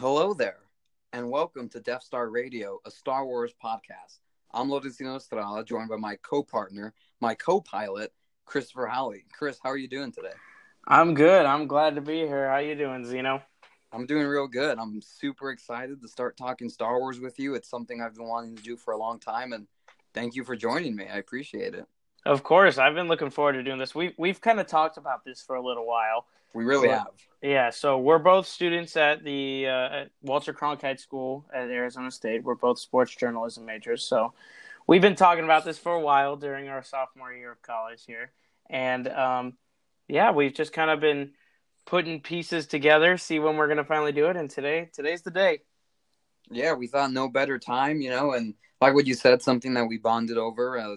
Hello there, and welcome to Death Star Radio, a Star Wars podcast. I'm Lodicino Estrada, joined by my co-partner, my co-pilot, Christopher Halley. Chris, how are you doing today? I'm good. I'm glad to be here. How you doing, Zeno? I'm doing real good. I'm super excited to start talking Star Wars with you. It's something I've been wanting to do for a long time, and thank you for joining me. I appreciate it. Of course, I've been looking forward to doing this. We've we've kind of talked about this for a little while. We really have. Yeah, so we're both students at the uh, at Walter Cronkite School at Arizona State. We're both sports journalism majors, so we've been talking about this for a while during our sophomore year of college here, and um, yeah, we've just kind of been putting pieces together, see when we're gonna finally do it, and today today's the day. Yeah, we thought no better time, you know, and like what you said, something that we bonded over. Uh,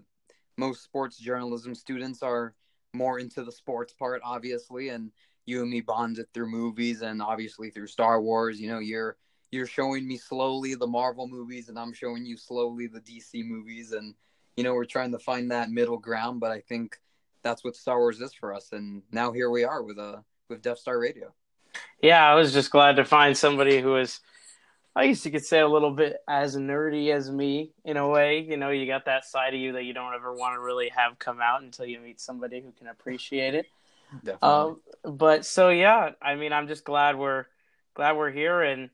most sports journalism students are more into the sports part, obviously, and you and me bonded through movies and obviously through Star Wars. You know, you're you're showing me slowly the Marvel movies, and I'm showing you slowly the DC movies, and you know, we're trying to find that middle ground. But I think that's what Star Wars is for us, and now here we are with a uh, with Death Star Radio. Yeah, I was just glad to find somebody who is, I guess you could say, a little bit as nerdy as me in a way. You know, you got that side of you that you don't ever want to really have come out until you meet somebody who can appreciate it. Definitely. Um, but so yeah, I mean, I'm just glad we're glad we're here. And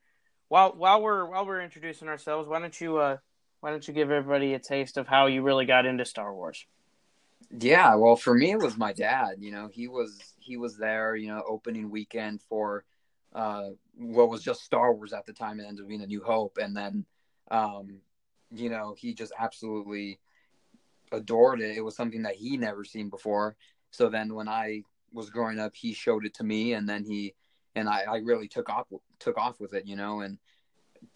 while while we're while we're introducing ourselves, why don't you uh why don't you give everybody a taste of how you really got into Star Wars? Yeah, well, for me, it was my dad. You know, he was he was there. You know, opening weekend for uh, what was just Star Wars at the time, and ended up being A New Hope, and then, um, you know, he just absolutely adored it. It was something that he never seen before. So then, when I was growing up, he showed it to me, and then he and I, I really took off took off with it. You know, and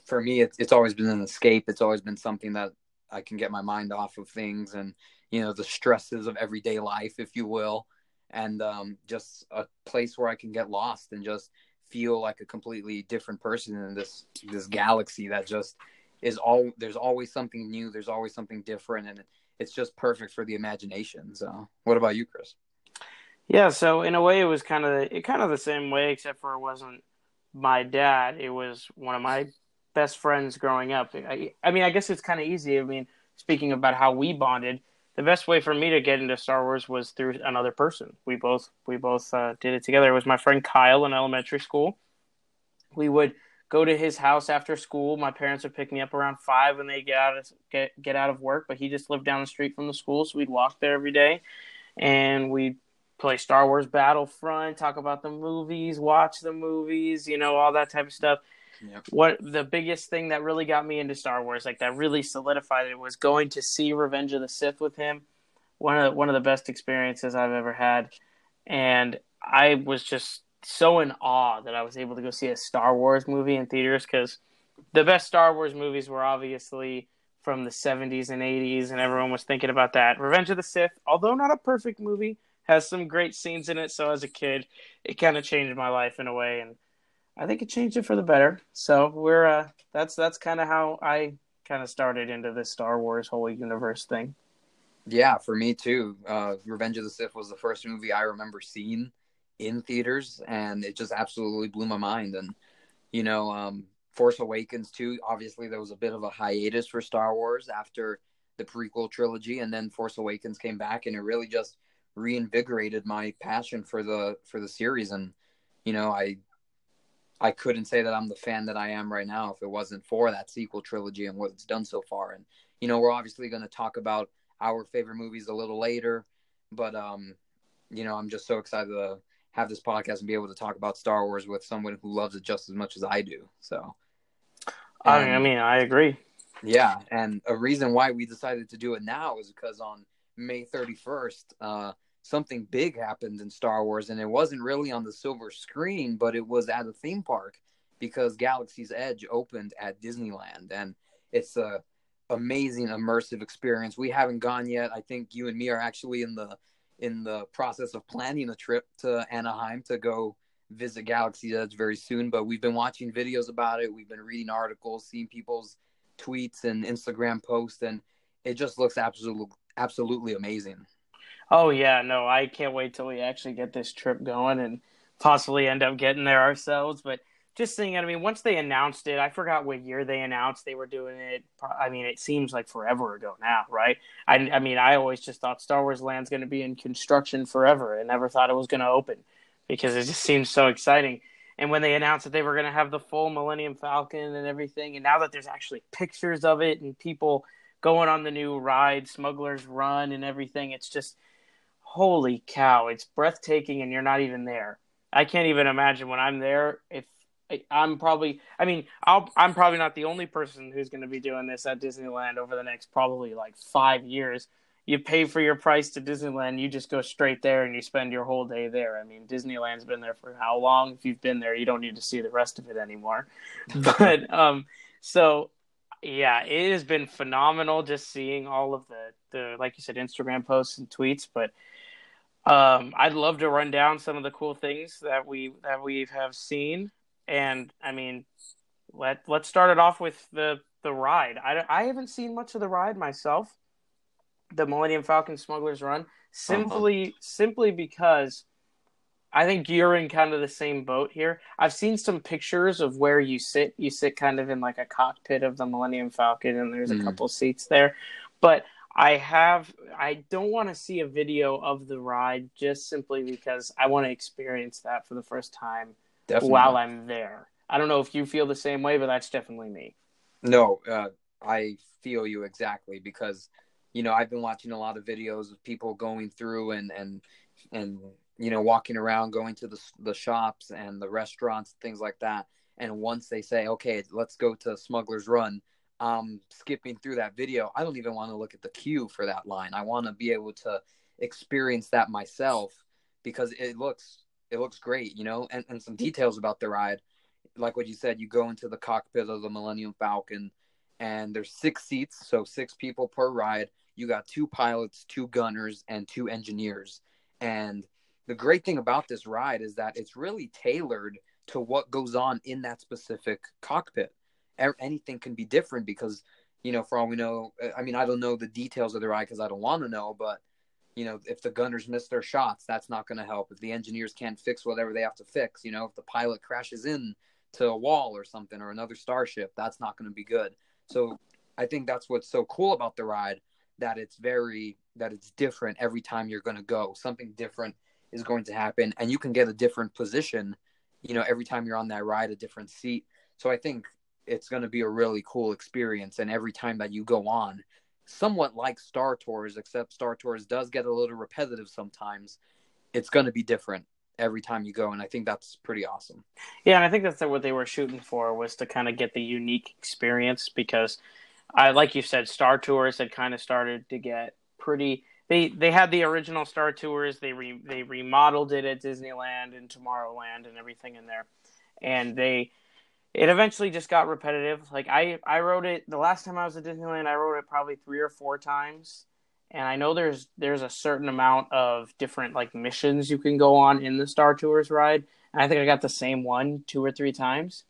for me, it's it's always been an escape. It's always been something that I can get my mind off of things and you know the stresses of everyday life if you will and um, just a place where i can get lost and just feel like a completely different person in this this galaxy that just is all there's always something new there's always something different and it's just perfect for the imagination so what about you chris Yeah, so in a way, it was kind of it kind of the same way, except for it wasn't my dad. It was one of my best friends growing up. I, I mean, I guess it's kind of easy. I mean, speaking about how we bonded, the best way for me to get into Star Wars was through another person. We both we both uh, did it together. It was my friend Kyle in elementary school. We would go to his house after school. My parents would pick me up around five when they get out of get get out of work, but he just lived down the street from the school, so we'd walk there every day, and we'd play Star Wars Battlefront, talk about the movies, watch the movies, you know, all that type of stuff. Yep. What the biggest thing that really got me into Star Wars, like that really solidified it, was going to see Revenge of the Sith with him. One of the, one of the best experiences I've ever had, and I was just so in awe that I was able to go see a Star Wars movie in theaters because the best Star Wars movies were obviously from the 70s and 80s, and everyone was thinking about that. Revenge of the Sith, although not a perfect movie, has some great scenes in it. So as a kid, it kind of changed my life in a way, and I think it changed it for the better. So we're uh, that's that's kind of how I kind of started into this Star Wars whole universe thing. Yeah, for me too. Uh, Revenge of the Sith was the first movie I remember seeing in theaters, and it just absolutely blew my mind. And you know, um, Force Awakens too. Obviously, there was a bit of a hiatus for Star Wars after the prequel trilogy, and then Force Awakens came back, and it really just reinvigorated my passion for the for the series. And you know, I I couldn't say that I'm the fan that I am right now if it wasn't for that sequel trilogy and what it's done so far. And you know, we're obviously going to talk about our favorite movies a little later, but um, you know, I'm just so excited to have this podcast and be able to talk about Star Wars with someone who loves it just as much as I do. So, I, and- I mean, I agree. yeah, and a reason why we decided to do it now is because on May 31st, uh, something big happened in Star Wars, and it wasn't really on the silver screen, but it was at a theme park because Galaxy's Edge opened at Disneyland, and it's a amazing immersive experience. We haven't gone yet. I think you and me are actually in the in the process of planning a trip to Anaheim to go visit Galaxy's Edge very soon. But we've been watching videos about it. We've been reading articles, seeing people's tweets and Instagram posts, and it just looks absolutely absolutely amazing. Oh yeah, no, I can't wait till we actually get this trip going and possibly end up getting there ourselves. But just thinking, I mean, once they announced it, I forgot what year they announced they were doing it. I mean, it seems like forever ago now, right? I, I mean, I always just thought Star Wars Land's going to be in construction forever and never thought it was going to open because it just seems so exciting. And when they announced that they were going to have the full Millennium Falcon and everything, and now that there's actually pictures of it and people going on the new ride, Smuggler's Run, and everything, it's just holy cow! It's breathtaking, and you're not even there. I can't even imagine when I'm there if I'm probably I mean I'll I'm probably not the only person who's going to be doing this at Disneyland over the next probably like 5 years. You pay for your price to Disneyland, you just go straight there and you spend your whole day there. I mean, Disneyland's been there for how long? If you've been there, you don't need to see the rest of it anymore. but um so yeah, it has been phenomenal just seeing all of the the like you said Instagram posts and tweets, but um, I'd love to run down some of the cool things that we that we have seen. And I mean, let let's start it off with the the ride. I, I haven't seen much of the ride myself. The Millennium Falcon Smuggler's Run, simply uh-huh. simply because I think you're in kind of the same boat here. I've seen some pictures of where you sit. You sit kind of in like a cockpit of the Millennium Falcon, and there's a mm. couple seats there. But I have. I don't want to see a video of the ride just simply because I want to experience that for the first time Definitely. while I'm there. I don't know if you feel the same way, but that's definitely me. No, uh, I feel you exactly because you know I've been watching a lot of videos of people going through and and and you know walking around, going to the the shops and the restaurants, things like that. And once they say, "Okay, let's go to Smuggler's Run," um, skipping through that video, I don't even want to look at the queue for that line. I want to be able to experience that myself because it looks it looks great, you know, and, and some details about the ride. Like what you said, you go into the cockpit of the Millennium Falcon and there's six seats, so six people per ride. You got two pilots, two gunners, and two engineers. And the great thing about this ride is that it's really tailored to what goes on in that specific cockpit. Anything can be different because, you know, for all we know, uh, I mean, I don't know the details of the ride because I don't want to know, but you know, if the gunners miss their shots, that's not going to help. If the engineers can't fix whatever they have to fix, you know, if the pilot crashes in to a wall or something or another starship, that's not going to be good. So I think that's what's so cool about the ride that it's very that it's different every time you're going to go. Something different is going to happen and you can get a different position, you know, every time you're on that ride a different seat. So I think it's going to be a really cool experience and every time that you go on, somewhat like Star Tours, except Star Tours does get a little repetitive sometimes. It's going to be different every time you go, and I think that's pretty awesome. Yeah, and I think that's what they were shooting for was to kind of get the unique experience because, I like you said, Star Tours had kind of started to get pretty. They they had the original Star Tours. They re, they remodeled it at Disneyland and Tomorrowland and everything in there, and they it eventually just got repetitive. Like I, I wrote it the last time I was at Disneyland. I wrote it probably three or four times, and I know there's there's a certain amount of different like missions you can go on in the Star Tours ride. And I think I got the same one two or three times,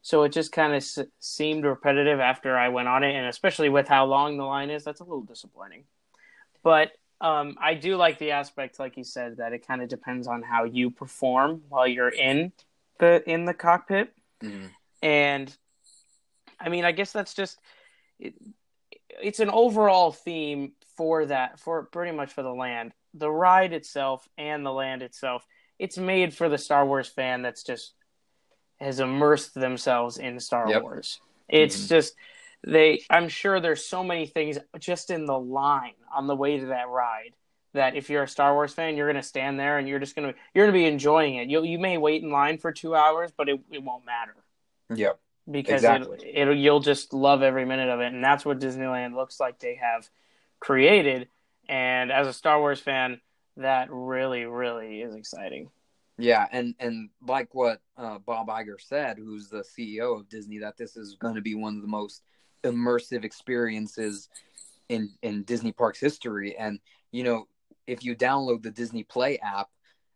so it just kind of s- seemed repetitive after I went on it, and especially with how long the line is, that's a little disappointing. But um, I do like the aspect, like you said, that it kind of depends on how you perform while you're in the in the cockpit. Mm-hmm and I mean, I guess that's just it, it's an overall theme for that for pretty much for the land, the ride itself and the land itself. It's made for the Star Wars fan that's just has immersed themselves in Star yep. Wars. It's mm-hmm. just they I'm sure there's so many things just in the line on the way to that ride that if you're a Star Wars fan, you're going to stand there and you're just going to you're going to be enjoying it. You you may wait in line for 2 hours, but it it won't matter. Yeah. Because exactly. it, it you'll just love every minute of it, and that's what Disneyland looks like they have created. And as a Star Wars fan, that really, really is exciting. Yeah, and and like what uh, Bob Iger said, who's the CEO of Disney, that this is going to be one of the most immersive experiences in in Disney parks history. And you know, if you download the Disney Play app,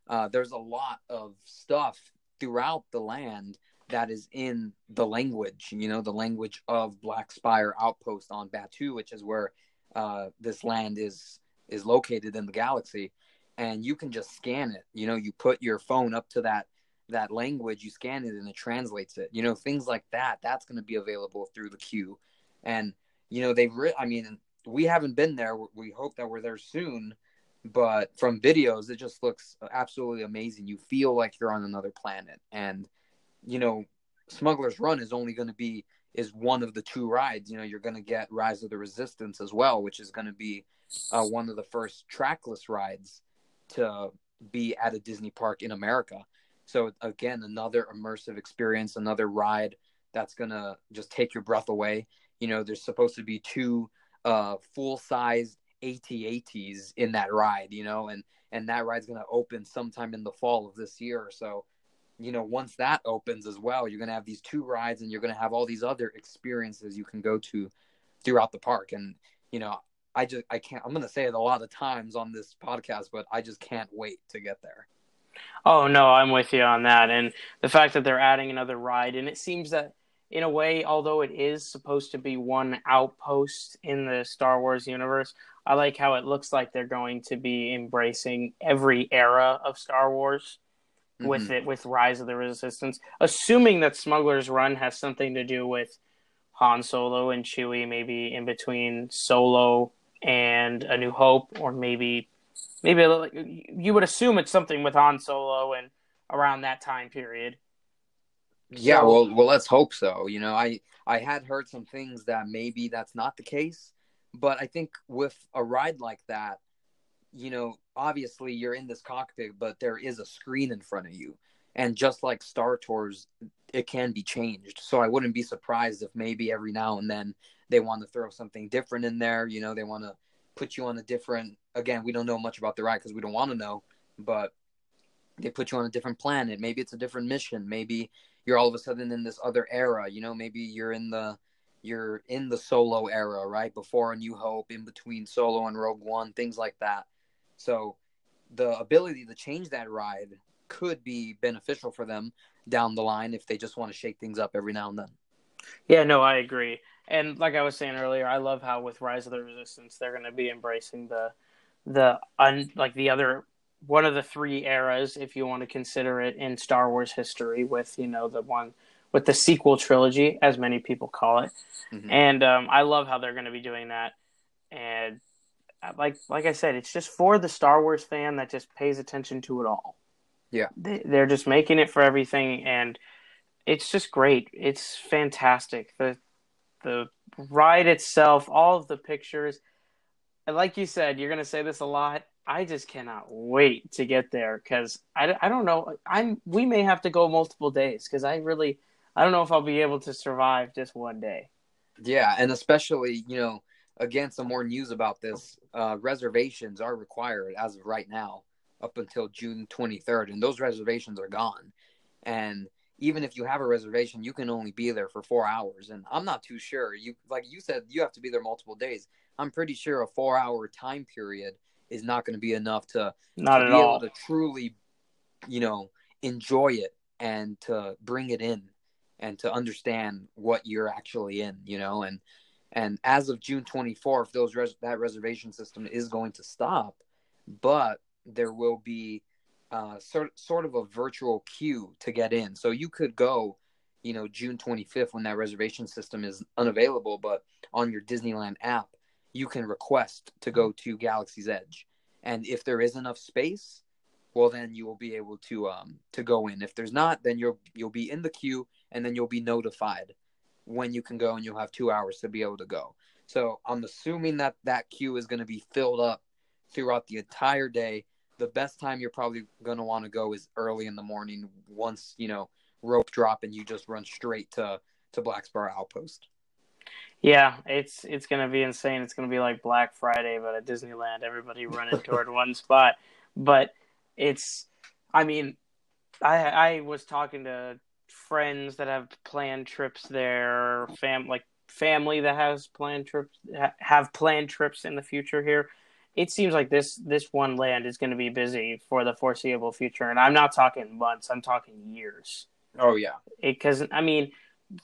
uh, there's a lot of stuff throughout the land that is in the language, you know, the language of Black Spire Outpost on Batuu, which is where uh, this land is is located in the galaxy, and you can just scan it. You know, you put your phone up to that, that language, you scan it and it translates it. You know, things like that. That's going to be available through the queue, and you know they've. Re- I mean, we haven't been there. We hope that we're there soon, but from videos, it just looks absolutely amazing. You feel like you're on another planet, and you know, Smuggler's Run is only going to be is one of the two rides. You know, you're going to get Rise of the Resistance as well, which is going to be uh, one of the first trackless rides to be at a Disney park in America. So again, another immersive experience, another ride that's going to just take your breath away. You know, there's supposed to be two uh, full-sized AT-ATs in that ride, you know, and and that ride's going to open sometime in the fall of this year. or So you know, once that opens as well, you're going to have these two rides and you're going to have all these other experiences you can go to throughout the park. And, you know, I just, I can't, I'm going to say it a lot of times on this podcast, but I just can't wait to get there. Oh, no, I'm with you on that. And the fact that they're adding another ride, and it seems that in a way, although it is supposed to be one outpost in the Star Wars universe, I like how it looks like they're going to be embracing every era of Star Wars with mm-hmm. it with Rise of the Resistance, assuming that Smuggler's Run has something to do with Han Solo and Chewie, maybe in between Solo and A New Hope, or maybe maybe you would assume it's something with Han Solo and around that time period. Yeah, so, well, well, let's hope so. You know, I I had heard some things that maybe that's not the case, but I think with a ride like that, you know, obviously you're in this cockpit, but there is a screen in front of you. And just like Star Tours, it can be changed. So I wouldn't be surprised if maybe every now and then they want to throw something different in there. You know, they want to put you on a different, again, we don't know much about the ride because we don't want to know, but they put you on a different planet. Maybe it's a different mission. Maybe you're all of a sudden in this other era. You know, maybe you're in the you're in the solo era, right? Before a new hope, in between solo and Rogue One, things like that. So the ability to change that ride could be beneficial for them down the line if they just want to shake things up every now and then. Yeah, no, I agree. And like I was saying earlier, I love how with Rise of the Resistance they're going to be embracing the the un, like the other one of the three eras if you want to consider it in Star Wars history with, you know, the one with the sequel trilogy as many people call it. Mm-hmm. And um, I love how they're going to be doing that. And Uh, like like I said, it's just for the Star Wars fan that just pays attention to it all. Yeah, they, they're just making it for everything, and it's just great. It's fantastic. the The ride itself, all of the pictures, and like you said, you're gonna say this a lot. I just cannot wait to get there because I, I don't know. I'm we may have to go multiple days because I really I don't know if I'll be able to survive just one day. Yeah, and especially you know again, some more news about this. Uh, reservations are required as of right now up until June 23rd, and those reservations are gone. And even if you have a reservation, you can only be there for four hours. And I'm not too sure. You like you said, you have to be there multiple days. I'm pretty sure a four hour time period is not going to be enough to not to at be all able to truly, you know, enjoy it and to bring it in and to understand what you're actually in, you know, and and as of June 24th, those res- that reservation system is going to stop, but there will be uh, sort sort of a virtual queue to get in. So you could go, you know, June 25th when that reservation system is unavailable, but on your Disneyland app, you can request to go to Galaxy's Edge, and if there is enough space, well then you will be able to um to go in. If there's not, then you'll you'll be in the queue, and then you'll be notified when you can go and you'll have two hours to be able to go. So I'm assuming that that queue is going to be filled up throughout the entire day. The best time you're probably going to want to go is early in the morning once, you know, rope drop and you just run straight to to Black Spire Outpost. Yeah, it's it's going to be insane. It's going to be like Black Friday but at Disneyland, everybody running toward one spot. But it's I mean, I I was talking to friends that have planned trips there, fam like family that has planned trips ha- have planned trips in the future here. It seems like this this one land is going to be busy for the foreseeable future, and I'm not talking months. I'm talking years. Oh yeah, because I mean,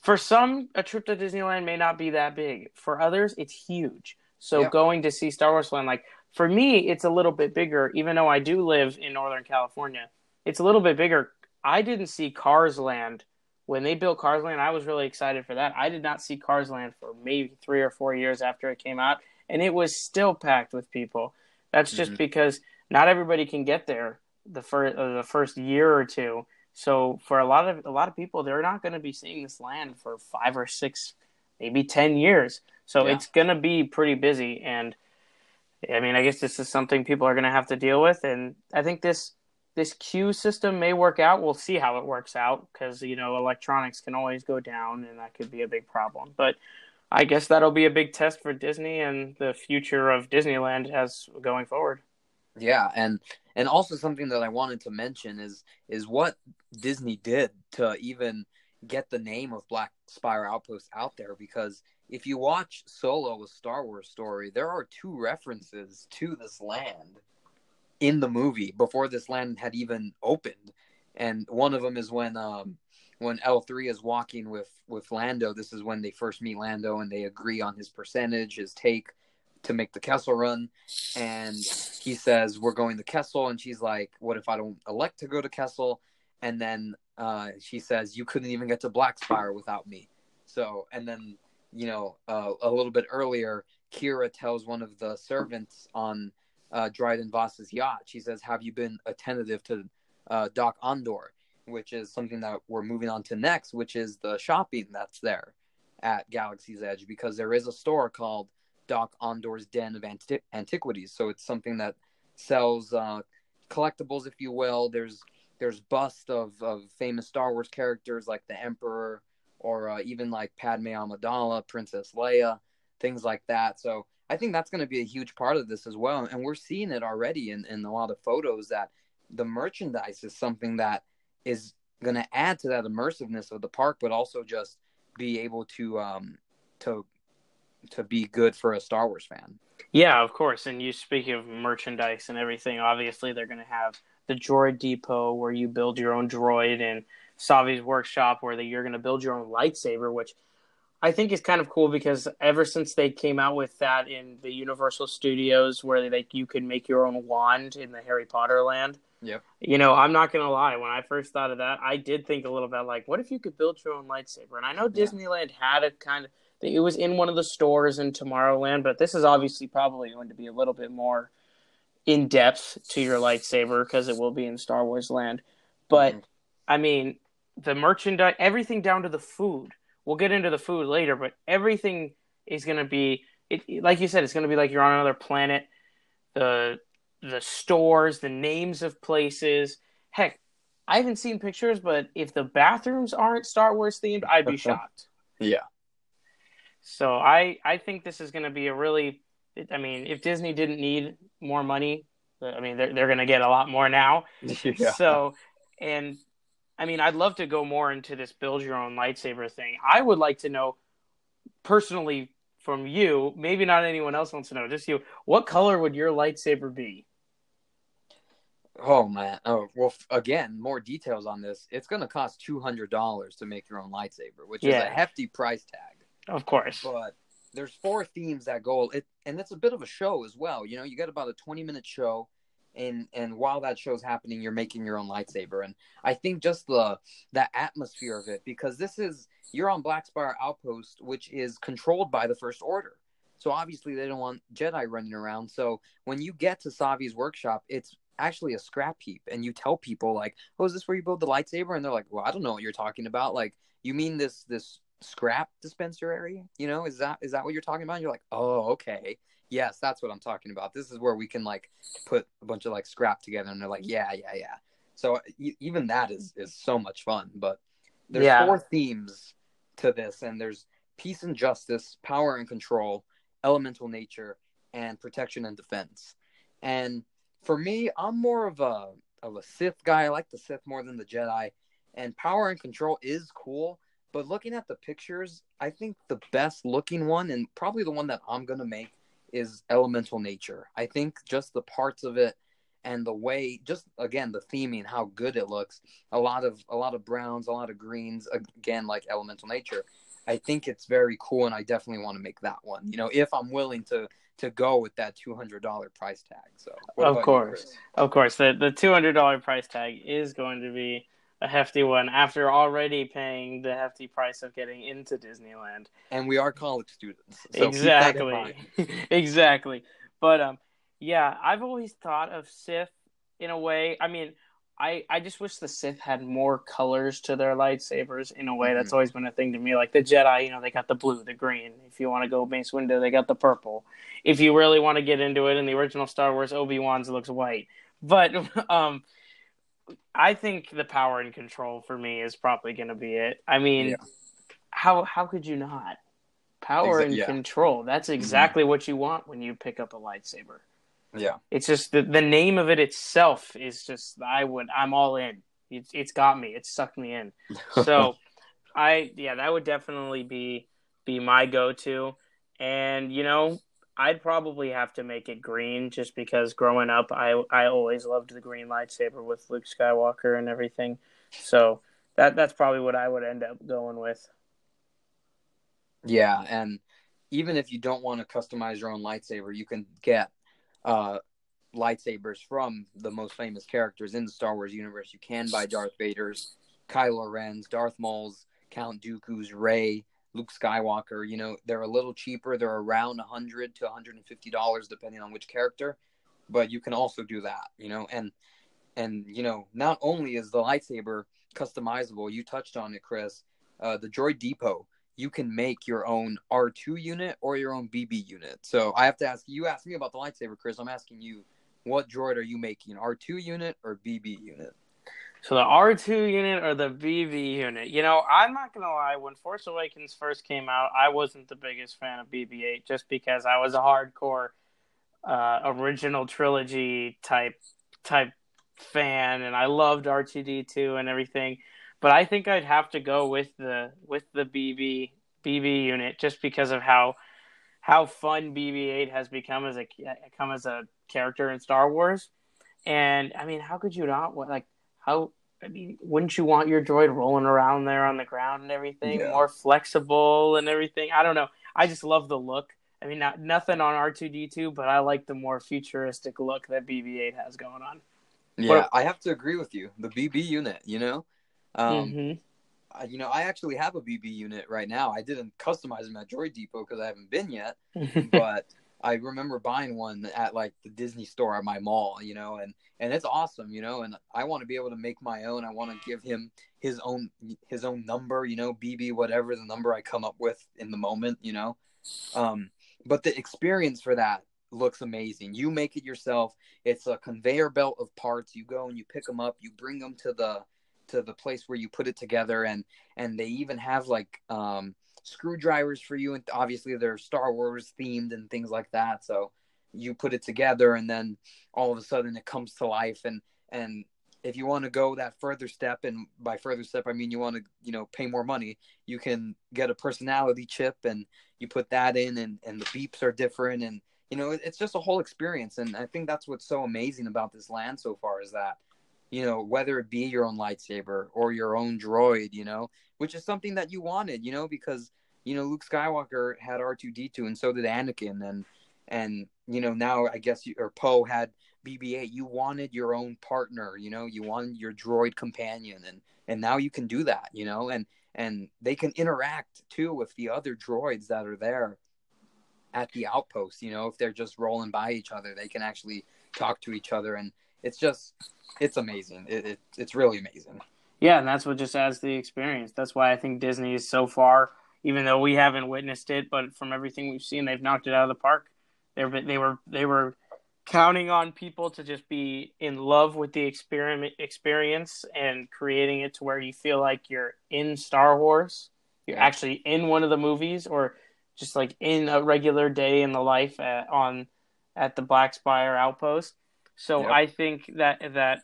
for some, a trip to Disneyland may not be that big. For others, it's huge. So yeah. going to see Star Wars Land, like for me, it's a little bit bigger. Even though I do live in Northern California, it's a little bit bigger I didn't see Cars Land when they built Cars Land. I was really excited for that. I did not see Cars Land for maybe three or four years after it came out, and it was still packed with people. That's just mm-hmm. because not everybody can get there the first uh, the first year or two. So for a lot of a lot of people, they're not going to be seeing this land for five or six, maybe ten years. So yeah. it's going to be pretty busy, and I mean, I guess this is something people are going to have to deal with, and I think this this queue system may work out. We'll see how it works out because you know electronics can always go down, and that could be a big problem. But I guess that'll be a big test for Disney and the future of Disneyland as going forward. Yeah, and and also something that I wanted to mention is is what Disney did to even get the name of Black Spire Outpost out there because if you watch Solo, a Star Wars story, there are two references to this land in the movie before this land had even opened, and one of them is when um when L three is walking with with Lando. This is when they first meet Lando and they agree on his percentage, his take to make the Kessel run, and he says we're going to Kessel, and she's like, "What if I don't elect to go to Kessel?" And then uh, she says, "You couldn't even get to Blackspire without me." So, and then you know, uh, a little bit earlier, Qi'ra tells one of the servants on uh, Dryden Voss's yacht. She says, "Have you been attentive to uh, Dok-Ondar?" Which is something that we're moving on to next, which is the shopping that's there at Galaxy's Edge, because there is a store called Dok-Ondar's Den of Anti- Antiquities. So it's something that sells uh, collectibles, if you will. There's there's busts of, of famous Star Wars characters like the Emperor, or uh, even like Padme Amidala, Princess Leia, things like that. So I think that's going to be a huge part of this as well. And we're seeing it already in, in a lot of photos that the merchandise is something that is going to add to that immersiveness of the park, but also just be able to um, to to be good for a Star Wars fan. Yeah, of course. And you speak of merchandise and everything. Obviously, they're going to have the Droid Depot where you build your own droid and Savi's workshop where you're going to build your own lightsaber, which I think is kind of cool because ever since they came out with that in the Universal Studios, where they, you can make your own wand in the Harry Potter land. Yeah. You know, I'm not gonna lie. When I first thought of that, I did think a little bit like, what if you could build your own lightsaber? And I know yeah. Disneyland had a kind of. It was in one of the stores in Tomorrowland, but this is obviously probably going to be a little bit more in depth to your lightsaber because it will be in Star Wars Land. But mm-hmm. I mean, the merchandise, everything down to the food. We'll get into the food later, but everything is going to be it, like you said. It's going to be like you're on another planet. The the stores, the names of places. Heck, I haven't seen pictures, but if the bathrooms aren't Star Wars themed, I'd be shocked. yeah. So I I think this is going to be a really. I mean, if Disney didn't need more money, I mean they're they're going to get a lot more now. Yeah. So and I mean, I'd love to go more into this build your own lightsaber thing. I would like to know personally from you, maybe not anyone else wants to know, just you, what color would your lightsaber be? Oh man! Oh well. Again, more details on this. It's going to cost two hundred dollars to make your own lightsaber, which yeah. is a hefty price tag. Of course. But there's four themes that go it, and it's a bit of a show as well. You know, you got about a twenty minute show and and while that show's happening you're making your own lightsaber. And i think just the the atmosphere of it because this is you're on black spire outpost which is controlled by the first order. So obviously they don't want jedi running around. So when you get to savi's workshop it's actually a scrap heap and you tell people like oh is this where you build the lightsaber? And they're like well i don't know what you're talking about. Like you mean this this scrap dispenser area you know is that is that what you're talking about? And you're like oh okay yes, that's what I'm talking about. This is where we can like put a bunch of like scrap together, and they're like, yeah, yeah, yeah. So uh, even that is is so much fun. But there's yeah. four themes to this, and there's peace and justice, power and control, elemental nature, and protection and defense. And for me, I'm more of a of a Sith guy. I like the Sith more than the Jedi. And power and control is cool, but looking at the pictures, I think the best looking one and probably the one that I'm gonna make is elemental nature. I think just the parts of it and the way just again the theming how good it looks a lot of a lot of browns a lot of greens again like elemental nature. I think it's very cool and i definitely want to make that one you know if i'm willing to to go with that $200 price tag so. Of course. Of course. The the $200 price tag is going to be a hefty one after already paying the hefty price of getting into Disneyland. And we are college students. So exactly. exactly. But um yeah, I've always thought of Sith in a way. I mean, I, I just wish the Sith had more colors to their lightsabers in a way. Mm-hmm. That's always been a thing to me. Like the Jedi, you know, they got the blue, the green. If you want to go Mace Windu, they got the purple. If you really want to get into it, in the original Star Wars, Obi Wan's looks white. But um, I think the power and control for me is probably going to be it. I mean, yeah. how how could you not? Power and yeah. control. That's mm-hmm. exactly mm-hmm. what you want when you pick up a lightsaber. Yeah. It's just the the name of it itself is just I would I'm all in. It's it's got me. It sucked me in. So I yeah, that would definitely be be my go to. And you know, I'd probably have to make it green just because growing up I I always loved the green lightsaber with Luke Skywalker and everything. So that that's probably what I would end up going with. Yeah, and even if you don't want to customize your own lightsaber, you can get uh, lightsabers from the most famous characters in the Star Wars universe. You can buy Darth Vader's, Kylo Ren's, Darth Maul's, Count Dooku's, Rey, Luke Skywalker. You know, they're a little cheaper. They're around 100 to 150 dollars depending on which character, but you can also do that. You know, and and you know, not only is the lightsaber customizable, you touched on it, Chris. Uh, the Droid Depot you can make your own R2 unit or your own BB unit. So I have to ask you asked me about the lightsaber, Chris. I'm asking you, what droid are you making? R2 unit or BB unit? So the R2 unit or the BB unit? You know, I'm not gonna lie. When Force Awakens first came out, I wasn't the biggest fan of BB-8 just because I was a hardcore uh, original trilogy type type fan, and I loved R2D2 and everything but I think I'd have to go with the with the BB BB unit just because of how how fun BB-8 has become as a come as a character in Star Wars. And I mean, how could you not like how I mean, wouldn't you want your droid rolling around there on the ground and everything, yeah. more flexible and everything? I don't know. I just love the look. I mean, not nothing on R two D two, but I like the more futuristic look that BB eight has going on. Yeah, but, I have to agree with you. The BB unit, you know, um, mm-hmm. you know, I actually have a BB unit right now. I didn't customize them at Droid Depot because I haven't been yet, but I remember buying one at like the Disney store at my mall, you know, and and it's awesome, you know, and I want to be able to make my own. I want to give him his own his own number, you know, BB whatever the number I come up with in the moment, you know. Um, but the experience for that looks amazing. You make it yourself. It's a conveyor belt of parts. You go and you pick them up. You bring them to the to the place where you put it together and and they even have like um screwdrivers for you and obviously they're Star Wars themed and things like that. So you put it together and then all of a sudden it comes to life. And and if you want to go that further step and by further step I mean you want to you know pay more money you can get a personality chip and you put that in and and the beeps are different and you know it's just a whole experience. And I think that's what's so amazing about this land so far is that you know, whether it be your own lightsaber or your own droid, you know, which is something that you wanted, you know, because you know Luke Skywalker had R two D two, and so did Anakin, and and you know now I guess you, or Poe had BB eight. You wanted your own partner, you know, you wanted your droid companion, and and now you can do that, you know, and and they can interact too with the other droids that are there at the outpost. You know, if they're just rolling by each other, they can actually talk to each other and it's just it's amazing. It, it, it's really amazing. Yeah, and that's what just adds to the experience. That's why I think Disney is so far, even though we haven't witnessed it, but from everything we've seen, they've knocked it out of the park. They were they were they were counting on people to just be in love with the experiment experience and creating it to where you feel like you're in Star Wars. You're actually in one of the movies, or just like in a regular day in the life at, on at the Black Spire outpost so yep. I think that that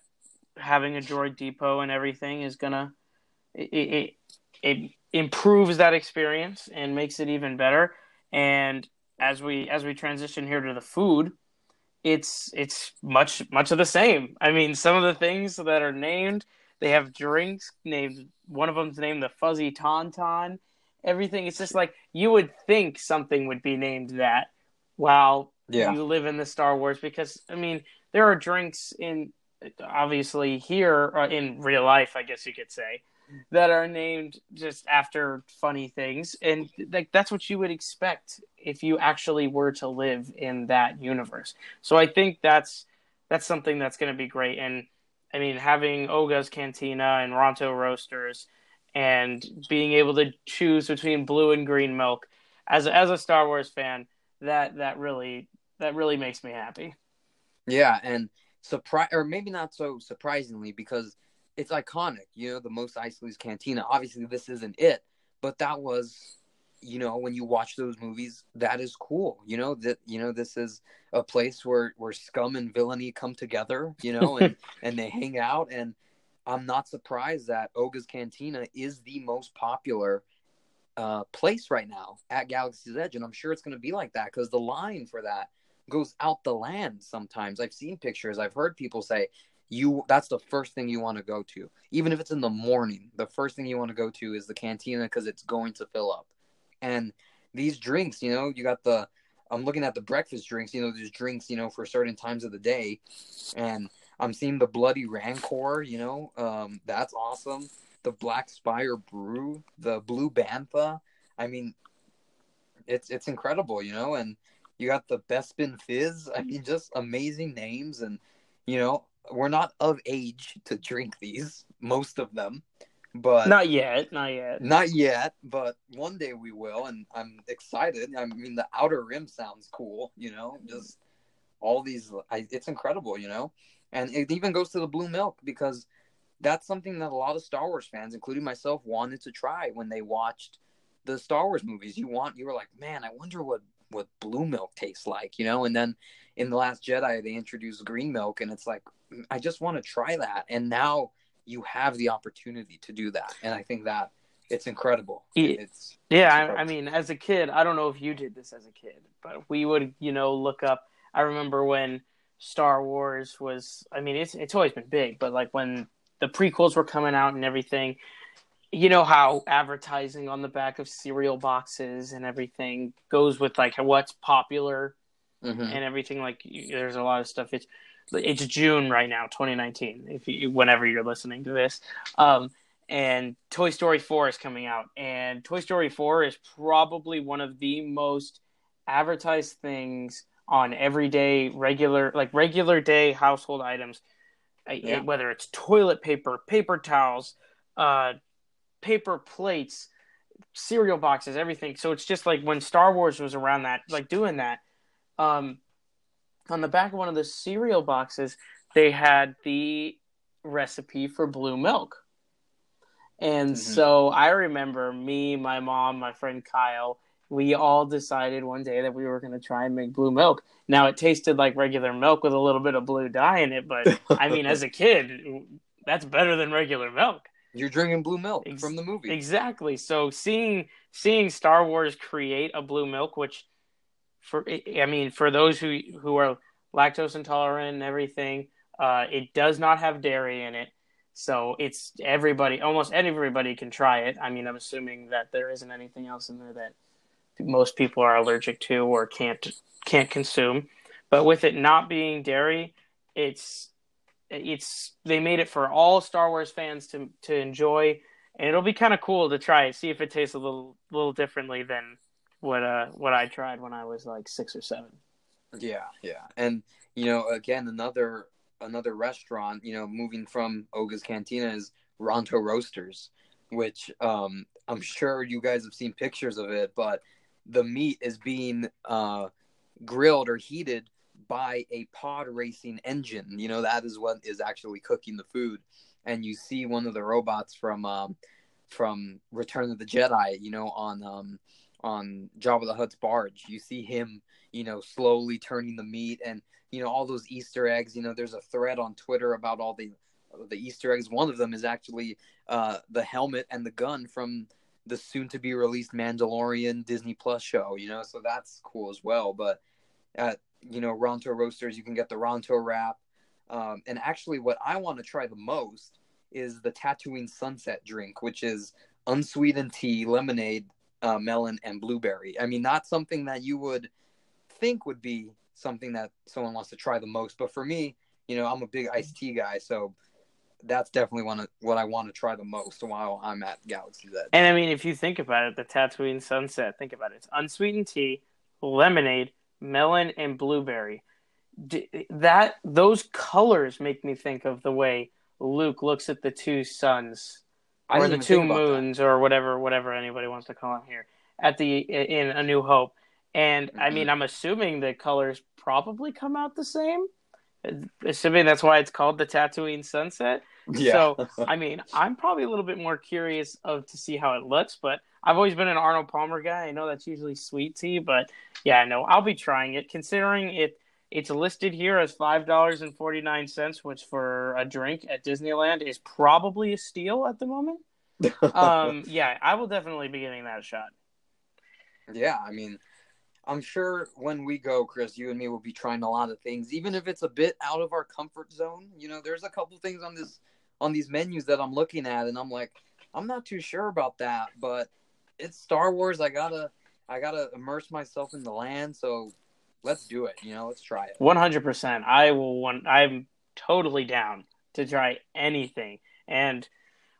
having a droid depot and everything is gonna it, it, it improves that experience and makes it even better. And as we as we transition here to the food, it's it's much much of the same. I mean, some of the things that are named, they have drinks named. One of them's named the Fuzzy Tauntaun. Everything. It's just like you would think something would be named that. While yeah. you live in the Star Wars, because I mean, there are drinks in obviously here uh, in real life, I guess you could say, that are named just after funny things, and like that's what you would expect if you actually were to live in that universe. So I think that's that's something that's going to be great. And I mean, having Oga's Cantina and Ronto Roasters, and being able to choose between blue and green milk, as as a Star Wars fan, that that really that really makes me happy. Yeah, and surprise, or maybe not so surprisingly, because it's iconic. You know, the Mos Eisley's Cantina. Obviously, this isn't it, but that was, you know, when you watch those movies, that is cool. You know that you know this is a place where where scum and villainy come together. You know, and and they hang out. And I'm not surprised that Oga's Cantina is the most popular uh, place right now at Galaxy's Edge, and I'm sure it's going to be like that because the line for that goes out the land sometimes. I've seen pictures. I've heard people say you that's the first thing you want to go to. Even if it's in the morning, the first thing you want to go to is the cantina because it's going to fill up. And these drinks, you know, you got the I'm looking at the breakfast drinks, you know, there's drinks, you know, for certain times of the day. And I'm seeing the bloody rancor, you know, um, that's awesome. The Black Spire Brew, the Blue Bantha. I mean, it's it's incredible, you know, and you got the Bespin Fizz. I mean, just amazing names, and you know, we're not of age to drink these, most of them, but not yet, not yet, not yet. But one day we will, and I'm excited. I mean, the Outer Rim sounds cool, you know, just all these. I, it's incredible, you know, and it even goes to the blue milk because that's something that a lot of Star Wars fans, including myself, wanted to try when they watched the Star Wars movies. You want, you were like, man, I wonder what what blue milk tastes like, you know? And then in The Last Jedi, they introduced green milk, and it's like, mm, I just want to try that. And now you have the opportunity to do that. And I think that it's incredible. It's, yeah, it's I, I mean, as a kid, I don't know if you did this as a kid, but we would, you know, look up. I remember when Star Wars was, I mean, it's, it's always been big, but like when the prequels were coming out and everything, you know how advertising on the back of cereal boxes and everything goes with like what's popular mm-hmm. and everything like there's a lot of stuff it's it's june right now 2019 if you whenever you're listening to this um, and toy story 4 is coming out and toy story 4 is probably one of the most advertised things on everyday regular like regular day household items yeah. whether it's toilet paper paper towels uh, paper plates, cereal boxes, everything. So it's just like when Star Wars was around that, like doing that. Um, on the back of one of the cereal boxes, they had the recipe for blue milk. And mm-hmm. so I remember me, my mom, my friend Kyle, we all decided one day that we were going to try and make blue milk. Now it tasted like regular milk with a little bit of blue dye in it, but I mean, as a kid, that's better than regular milk. You're drinking blue milk Ex- from the movie. Exactly. So seeing seeing Star Wars create a blue milk, which for I mean, for those who who are lactose intolerant and everything, uh, it does not have dairy in it. So it's everybody, almost everybody can try it. I mean, I'm assuming that there isn't anything else in there that most people are allergic to or can't can't consume. But with it not being dairy, it's it's they made it for all Star Wars fans to to enjoy, and it'll be kind of cool to try it, see if it tastes a little little differently than what uh what I tried when I was like six or seven. Yeah, yeah, and you know, again, another another restaurant, you know, moving from Oga's Cantina is Ronto Roasters, which um I'm sure you guys have seen pictures of it, but the meat is being uh grilled or heated by a pod racing engine. You know, that is what is actually cooking the food. And you see one of the robots from um, from Return of the Jedi, you know, on um, on Jabba the Hutt's barge. You see him, you know, slowly turning the meat and you know all those Easter eggs. You know, there's a thread on Twitter about all the the Easter eggs. One of them is actually uh, the helmet and the gun from the soon to be released Mandalorian Disney Plus show. You know, so that's cool as well. But at you know Ronto roasters, you can get the Ronto wrap. Um, and actually, what I want to try the most is the Tatooine Sunset drink, which is unsweetened tea, lemonade, uh, melon, and blueberry. I mean, not something that you would think would be something that someone wants to try the most, but for me, you know, I'm a big iced tea guy, so that's definitely one of what I want to try the most while I'm at Galaxy's Edge. And I mean, if you think about it, the Tatooine Sunset, think about it. It's unsweetened tea, lemonade, melon, and blueberry. That those colors make me think of the way Luke looks at the two suns, or the two moons, or whatever, whatever anybody wants to call them here at the in A New Hope. And mm-hmm. I mean, I'm assuming the colors probably come out the same, assuming that's why it's called the Tatooine Sunset. Yeah. So, I mean, I'm probably a little bit more curious of to see how it looks, but I've always been an Arnold Palmer guy. I know that's usually sweet tea, but yeah, no, I'll be trying it. Considering it, it's listed here as five dollars and forty nine cents, which for a drink at Disneyland is probably a steal at the moment. um, yeah, I will definitely be giving that a shot. Yeah, I mean, I'm sure when we go, Chris, you and me will be trying a lot of things, even if it's a bit out of our comfort zone. You know, there's a couple things on this on these menus that I'm looking at, and I'm like, I'm not too sure about that, but it's Star Wars. I gotta, I gotta immerse myself in the land. So let's do it. You know, let's try it. One hundred percent. I will. Want, I'm totally down to try anything, and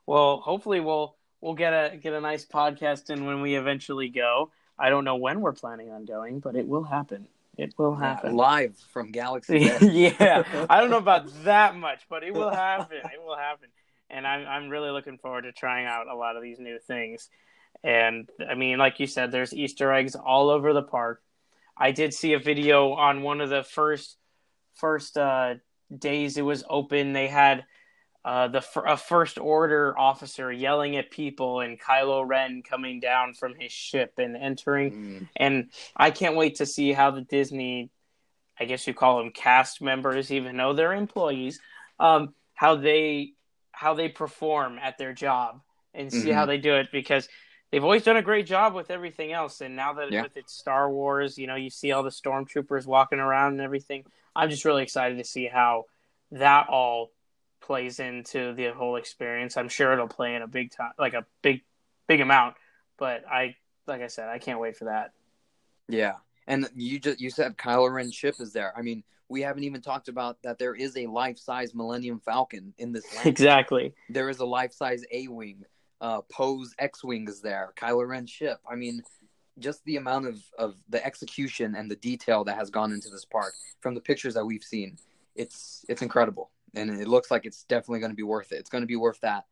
well, hopefully we'll we'll get a get a nice podcast in when we eventually go. I don't know when we're planning on going, but it will happen. It will happen. Live from Galaxy. yeah, I don't know about that much, but it will happen. It will happen, and I'm I'm really looking forward to trying out a lot of these new things. And I mean, like you said, there's Easter eggs all over the park. I did see a video on one of the first first uh, days it was open. They had uh, the a first order officer yelling at people and Kylo Ren coming down from his ship and entering. Mm. And I can't wait to see how the Disney, I guess you call them cast members, even though they're employees, um, how they how they perform at their job and see mm-hmm. how they do it because they've always done a great job with everything else. And now that yeah. with it's Star Wars, you know, you see all the stormtroopers walking around and everything. I'm just really excited to see how that all plays into the whole experience. I'm sure it'll play in a big time, like a big, big amount. But I, like I said, I can't wait for that. Yeah, and you just you said Kylo Ren ship is there. I mean, we haven't even talked about that there is a life size Millennium Falcon in this. Land. Exactly. There is a life size A wing. Uh, Poe's X wing is there. Kylo Ren ship. I mean, just the amount of of the execution and the detail that has gone into this park from the pictures that we've seen. It's it's incredible and it looks like it's definitely going to be worth it. It's going to be worth that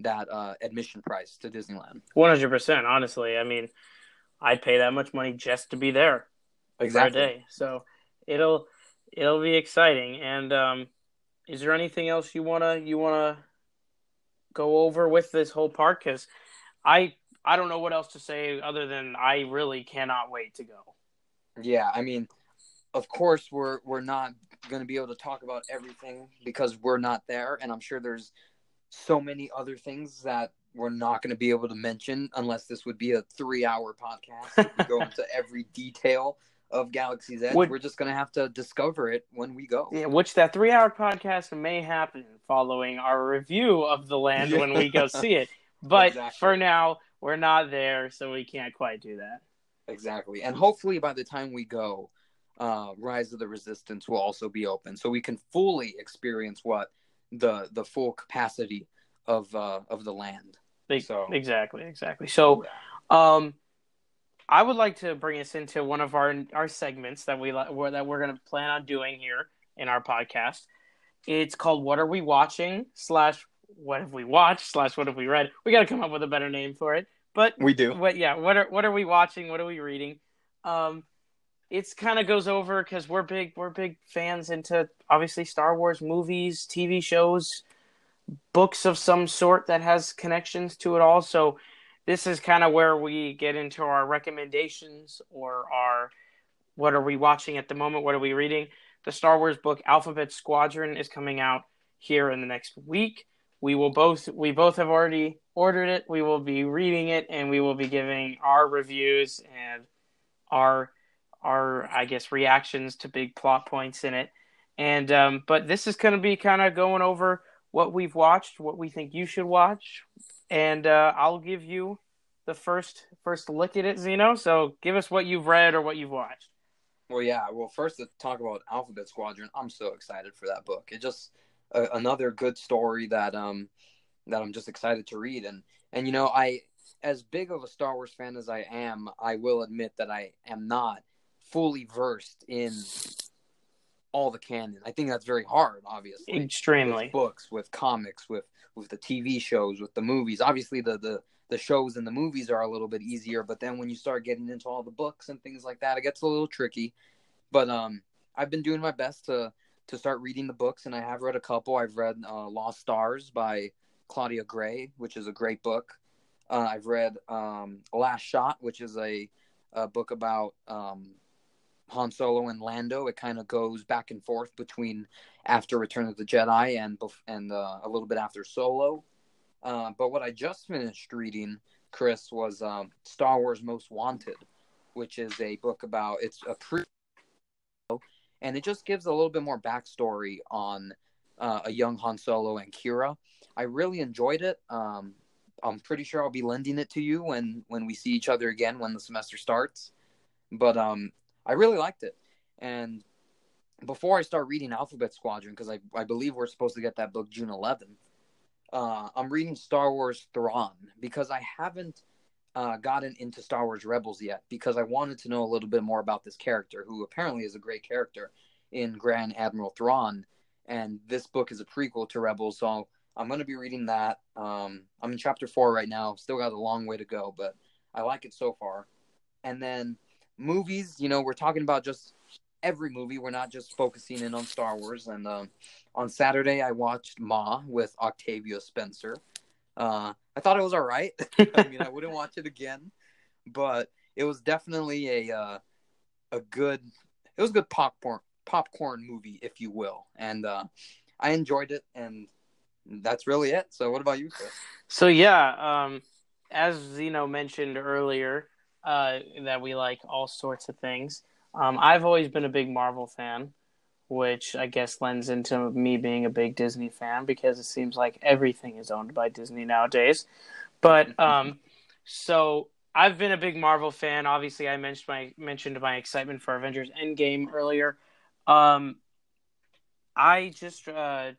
that uh, admission price to Disneyland. One hundred percent. Honestly, I mean, I'd pay that much money just to be there exactly. for a day. So it'll it'll be exciting. And um, is there anything else you wanna you wanna go over with this whole park? Because I I don't know what else to say other than I really cannot wait to go. Yeah, I mean, of course we're we're not going to be able to talk about everything because we're not there and i'm sure there's so many other things that we're not going to be able to mention unless this would be a three hour podcast we go into every detail of galaxy's edge. Would, we're just going to have to discover it when we go. Yeah which that three hour podcast may happen following our review of the land when we go see it. But exactly. for now we're not there so we can't quite do that. Exactly. And hopefully by the time we go uh, Rise of the Resistance will also be open, so we can fully experience what the the full capacity of uh, of the land. So exactly, exactly. So, um, I would like to bring us into one of our our segments that we like that we're going to plan on doing here in our podcast. It's called "What Are We Watching?" slash "What Have We Watched?" slash "What Have We Read?" We got to come up with a better name for it, but we do. What? Yeah. What are What are we watching? What are we reading? Um, it's kind of goes over because we're big we're big fans into obviously Star Wars movies, TV shows, books of some sort that has connections to it all. So this is kind of where we get into our recommendations or our what are we watching at the moment? What are we reading? The Star Wars book Alphabet Squadron is coming out here in the next week. We will both we both have already ordered it. We will be reading it and we will be giving our reviews and our our I guess reactions to big plot points in it. And um, but this is going to be kind of going over what we've watched, what we think you should watch, and uh, I'll give you the first first look at it, Zeno. So give us what you've read or what you've watched. Well, yeah. Well, first to talk about Alphabet Squadron, I'm so excited for that book. It just uh, another good story that um that I'm just excited to read. And and you know, I as big of a Star Wars fan as I am, I will admit that I am not fully versed in all the canon. I think that's very hard, obviously. Extremely. With books, with comics, with with the TV shows, with the movies. Obviously, the the the shows and the movies are a little bit easier, but then when you start getting into all the books and things like that, it gets a little tricky. But um, I've been doing my best to to start reading the books, and I have read a couple. I've read uh, Lost Stars by Claudia Gray, which is a great book. Uh, I've read um, Last Shot, which is a, a book about um, Han Solo and Lando. It kind of goes back and forth between after Return of the Jedi and and uh, a little bit after Solo. Uh, but what I just finished reading, Chris, was um, Star Wars Most Wanted, which is a book about it's a pre, and it just gives a little bit more backstory on uh, a young Han Solo and Qi'ra. I really enjoyed it. Um, I'm pretty sure I'll be lending it to you when when we see each other again when the semester starts. But um, I really liked it, and before I start reading Alphabet Squadron, because I I believe we're supposed to get that book June 11th. Uh, I'm reading Star Wars Thrawn because I haven't uh, gotten into Star Wars Rebels yet because I wanted to know a little bit more about this character, who apparently is a great character in Grand Admiral Thrawn. And this book is a prequel to Rebels, so I'm going to be reading that. Um, I'm in chapter four right now. Still got a long way to go, but I like it so far. And then movies, you know, we're talking about just every movie. We're not just focusing in on Star Wars. And um, on Saturday, I watched Ma with Octavia Spencer. Uh, I thought it was all right. I mean, I wouldn't watch it again, but it was definitely a uh, a good. It was a good popcorn popcorn movie, if you will, and uh, I enjoyed it. And that's really it. So, what about you, Chris? So yeah, um, as Zeno mentioned earlier, uh, that we like all sorts of things. Um, I've always been a big Marvel fan, which I guess lends into me being a big Disney fan because it seems like everything is owned by Disney nowadays. But um, so I've been a big Marvel fan. Obviously, I mentioned my mentioned my excitement for Avengers Endgame earlier. Um, I just uh,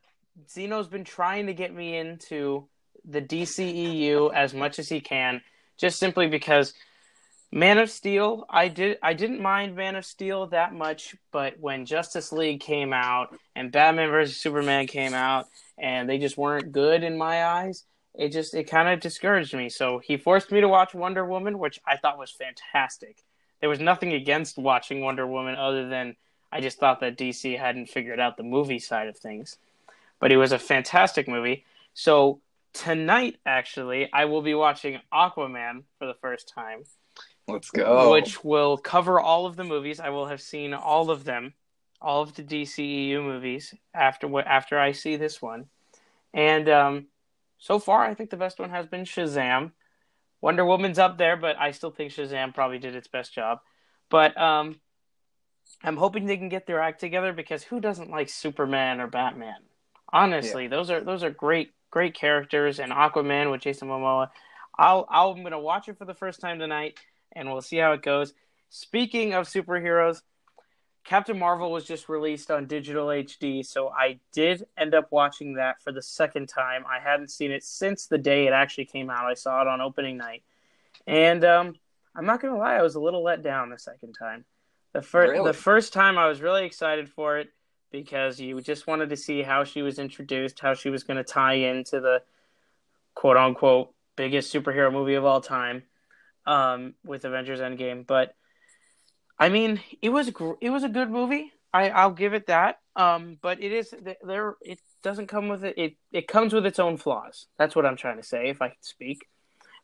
Zeno's been trying to get me into the DCEU as much as he can, just simply because Man of Steel, I did I didn't mind Man of Steel that much, but when Justice League came out and Batman vs Superman came out and they just weren't good in my eyes, it just it kind of discouraged me. So he forced me to watch Wonder Woman, which I thought was fantastic. There was nothing against watching Wonder Woman other than I just thought that DC hadn't figured out the movie side of things but it was a fantastic movie. So tonight, actually, I will be watching Aquaman for the first time. Let's go. Which will cover all of the movies. I will have seen all of them, all of the DCEU movies after after I see this one. And um, so far, I think the best one has been Shazam. Wonder Woman's up there, but I still think Shazam probably did its best job. But um, I'm hoping they can get their act together because who doesn't like Superman or Batman? Honestly, yeah. those are those are great great characters and Aquaman with Jason Momoa. I'll, i am gonna watch it for the first time tonight, and we'll see how it goes. Speaking of superheroes, Captain Marvel was just released on digital HD, so I did end up watching that for the second time. I hadn't seen it since the day it actually came out. I saw it on opening night, and um, I'm not gonna lie, I was a little let down the second time. The first really? the first time I was really excited for it because you just wanted to see how she was introduced, how she was going to tie into the quote unquote biggest superhero movie of all time um, with Avengers Endgame. But I mean, it was it was a good movie. I I'll give it that. Um, but it is there. It doesn't come with it. It it comes with its own flaws. That's what I'm trying to say, if I can speak.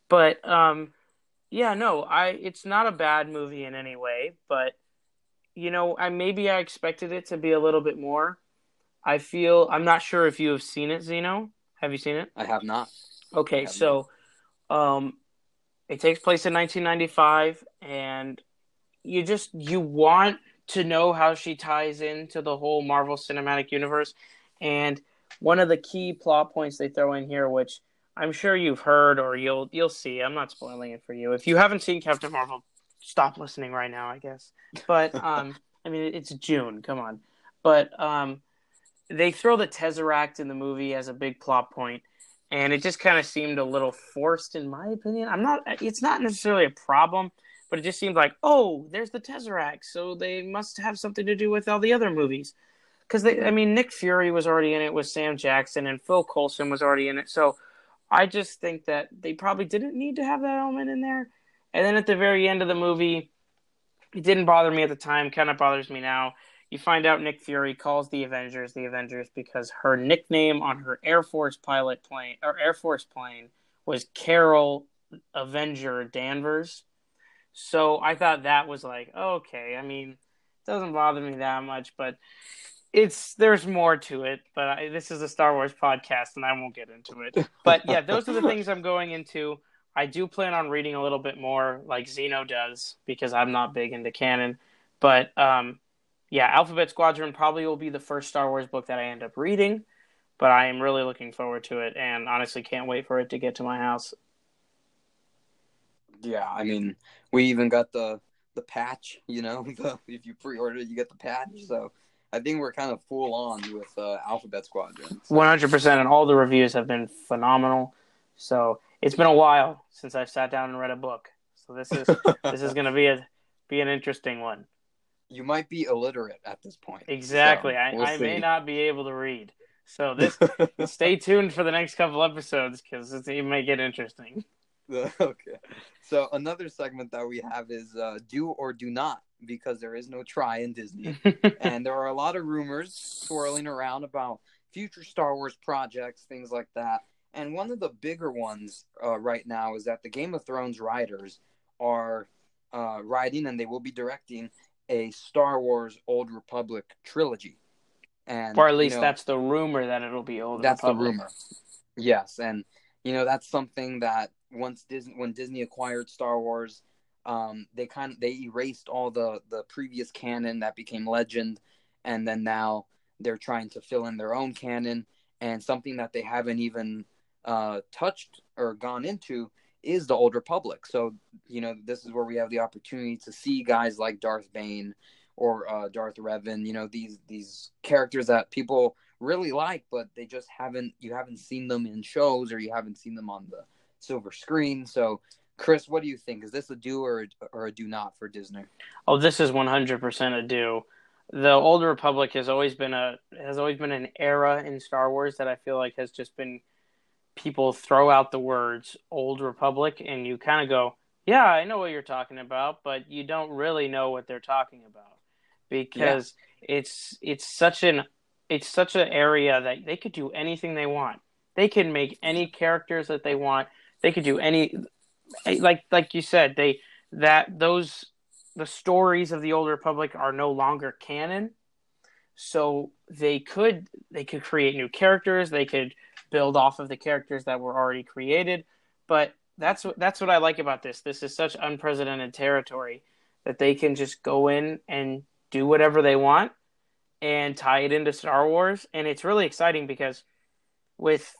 But um, yeah, no, I. It's not a bad movie in any way, but you know, I maybe I expected it to be a little bit more. I feel I'm not sure if you have seen it, Zeno. Have you seen it? I have not. Okay, have so not. um it takes place in 1995 and you just you want to know how she ties into the whole Marvel Cinematic Universe and one of the key plot points they throw in here which I'm sure you've heard or you'll you'll see. I'm not spoiling it for you. If you haven't seen Captain Marvel, stop listening right now, I guess. But um, I mean, it's June. Come on, but um, they throw the Tesseract in the movie as a big plot point, and it just kind of seemed a little forced, in my opinion. I'm not. It's not necessarily a problem, but it just seemed like, oh, there's the Tesseract, so they must have something to do with all the other movies. Because they, I mean, Nick Fury was already in it with Sam Jackson, and Phil Coulson was already in it. So I just think that they probably didn't need to have that element in there. And then at the very end of the movie, it didn't bother me at the time, kind of bothers me now. You find out Nick Fury calls the Avengers the Avengers because her nickname on her Air Force pilot plane or Air Force plane was Carol Avenger Danvers. So I thought that was like, okay, I mean, it doesn't bother me that much, but it's there's more to it. But I, this is a Star Wars podcast, and I won't get into it. But yeah, those are the things I'm going into. I do plan on reading a little bit more, like Zeno does, because I'm not big into canon. But um, yeah, Alphabet Squadron probably will be the first Star Wars book that I end up reading. But I am really looking forward to it, and honestly, can't wait for it to get to my house. Yeah, I mean, we even got the the patch. You know, the, if you pre-order, you get the patch. So I think we're kind of full on with uh, Alphabet Squadron. One hundred percent, and all the reviews have been phenomenal. So it's been a while since I've sat down and read a book. So this is this is going to be a be an interesting one. You might be illiterate at this point. Exactly. So we'll I, I may not be able to read. So this stay tuned for the next couple episodes because it may get interesting. okay. So another segment that we have is uh, do or do not because there is no try in Disney, and there are a lot of rumors swirling around about future Star Wars projects, things like that. And one of the bigger ones uh, right now is that the Game of Thrones writers are uh, writing and they will be directing a Star Wars Old Republic trilogy. And or at least you know, that's the rumor that it'll be Old that's Republic. the rumor. Yes, and you know that's something that once Disney when Disney acquired Star Wars, um, they kind of they erased all the the previous canon that became legend, and then now they're trying to fill in their own canon and something that they haven't even uh, touched or gone into is the Old Republic. So you know this is where we have the opportunity to see guys like Darth Bane or uh, Darth Revan. You know these these characters that people really like, but they just haven't you haven't seen them in shows or you haven't seen them on the silver screen. So, Chris, what do you think? Is this a do or or a do not for Disney? Oh, this is one hundred percent a do. The Old Republic has always been a has always been an era in Star Wars that I feel like has just been people throw out the words Old Republic and you kind of go, yeah, I know what you're talking about, but you don't really know what they're talking about because yeah. it's it's such an it's such an area that they could do anything they want. They can make any characters that they want. They could do any eh, like like you said, they that those the stories of the old republic are no longer canon. So they could they could create new characters, they could build off of the characters that were already created, but that's what that's what I like about this. This is such unprecedented territory that they can just go in and do whatever they want and tie it into Star Wars and it's really exciting because with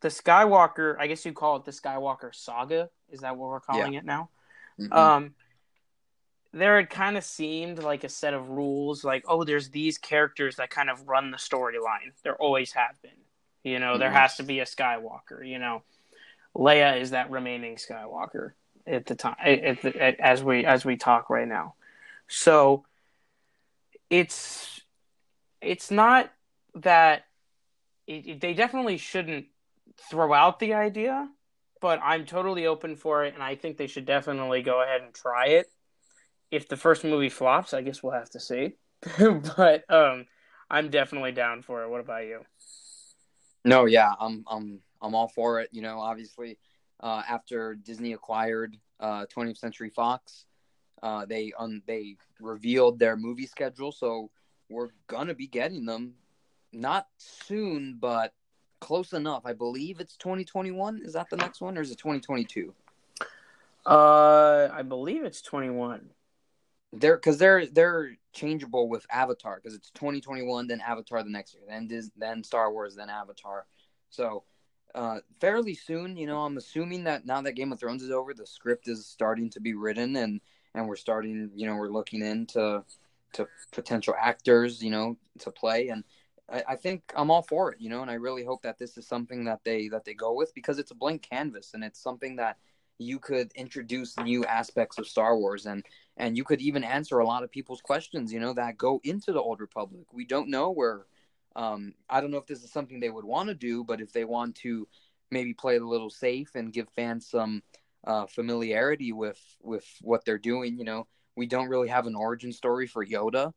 the Skywalker, I guess you call it the Skywalker saga. Is that what we're calling yeah. it now? Mm-hmm. Um, there had kind of seemed like a set of rules, like oh, there's these characters that kind of run the storyline. There always have been. You know, mm-hmm. there has to be a Skywalker. You know, Leia is that remaining Skywalker at the time, at the, at, as we as we talk right now. So it's it's not that it, they definitely shouldn't throw out the idea, but I'm totally open for it, and I think they should definitely go ahead and try it. If the first movie flops, I guess we'll have to see. but um, I'm definitely down for it. What about you? No, yeah, I'm I'm I'm all for it. You know, obviously, uh, after Disney acquired uh, 20th Century Fox, uh, they un- they revealed their movie schedule, so we're gonna be getting them not soon, but close enough. I believe it's 2021. Is that the next one, or is it 2022? Uh, I believe it's 21. They're because they're they're changeable with Avatar because it's 2021, then Avatar the next year, then Dis- then Star Wars, then Avatar. So, uh, fairly soon, you know, I'm assuming that now that Game of Thrones is over, the script is starting to be written, and and we're starting, you know, we're looking into to potential actors, you know, to play. And I, I think I'm all for it, you know, and I really hope that this is something that they that they go with because it's a blank canvas and it's something that you could introduce new aspects of Star Wars and and you could even answer a lot of people's questions, you know, that go into the Old Republic. We don't know where um I don't know if this is something they would want to do, but if they want to maybe play it a little safe and give fans some uh, familiarity with with what they're doing, you know, we don't really have an origin story for Yoda.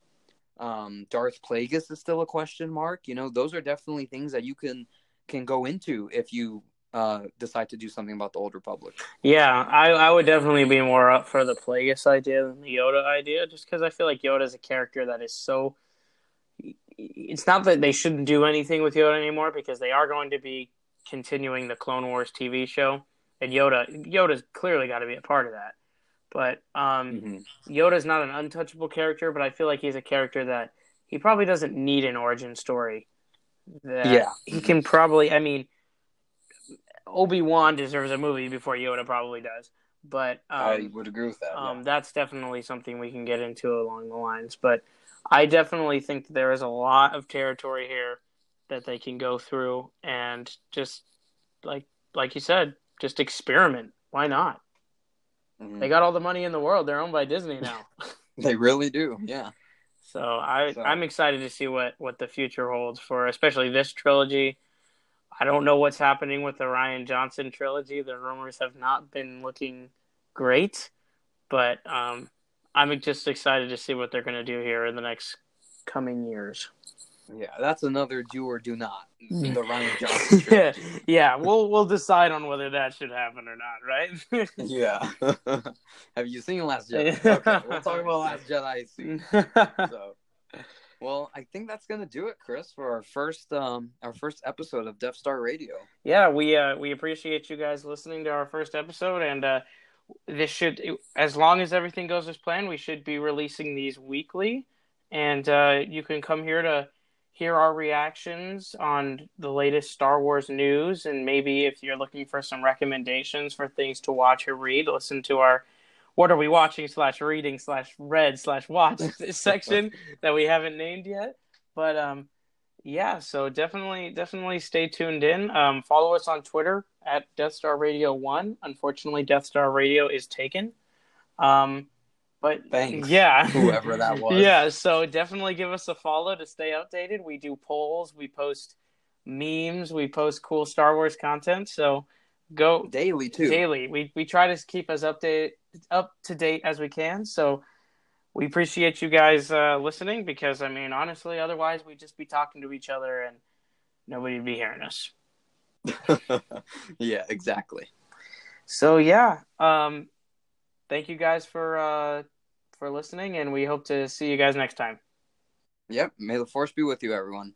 Um, Darth Plagueis is still a question mark. You know, those are definitely things that you can can go into if you uh, decide to do something about the Old Republic. Yeah, I, I would definitely be more up for the Plagueis idea than the Yoda idea, just because I feel like Yoda is a character that is so. It's not that they shouldn't do anything with Yoda anymore because they are going to be continuing the Clone Wars TV show, and Yoda Yoda's clearly got to be a part of that. But um, mm-hmm. Yoda's not an untouchable character, but I feel like he's a character that he probably doesn't need an origin story. That yeah, he can probably. I mean, Obi Wan deserves a movie before Yoda probably does. But um, I would agree with that. Um, yeah. That's definitely something we can get into along the lines. But I definitely think there is a lot of territory here that they can go through and just like like you said, just experiment. Why not? Mm-hmm. They got all the money in the world. They're owned by Disney now. they really do. Yeah. So I so. I'm excited to see what what the future holds for especially this trilogy. I don't know what's happening with the Rian Johnson trilogy. The rumors have not been looking great, but um, I'm just excited to see what they're going to do here in the next coming years. Yeah, that's another do or do not. The Rian Johnson. yeah, yeah, we'll we'll decide on whether that should happen or not, right? yeah. Have you seen Last Jedi? Okay, we'll talk about Last Jedi soon. so, well, I think that's gonna do it, Chris, for our first um our first episode of Death Star Radio. Yeah, we uh we appreciate you guys listening to our first episode, and uh this should as long as everything goes as planned, we should be releasing these weekly, and uh you can come here to hear our reactions on the latest Star Wars news, and maybe if you're looking for some recommendations for things to watch or read, listen to our what are we watching slash reading slash read slash watch this section that we haven't named yet. But um, yeah, so definitely definitely stay tuned in. Um, follow us on Twitter at Death Star Radio One. Unfortunately, Death Star Radio is taken. Um, but thanks, yeah, whoever that was. yeah, so definitely give us a follow to stay updated. We do polls, we post memes, we post cool Star Wars content. So go daily too. Daily, we we try to keep as update up to date as we can. So we appreciate you guys uh, listening because I mean, honestly, otherwise we'd just be talking to each other and nobody'd be hearing us. yeah, exactly. So yeah, um, thank you guys for uh, for listening, and we hope to see you guys next time. Yep. May the force be with you, everyone.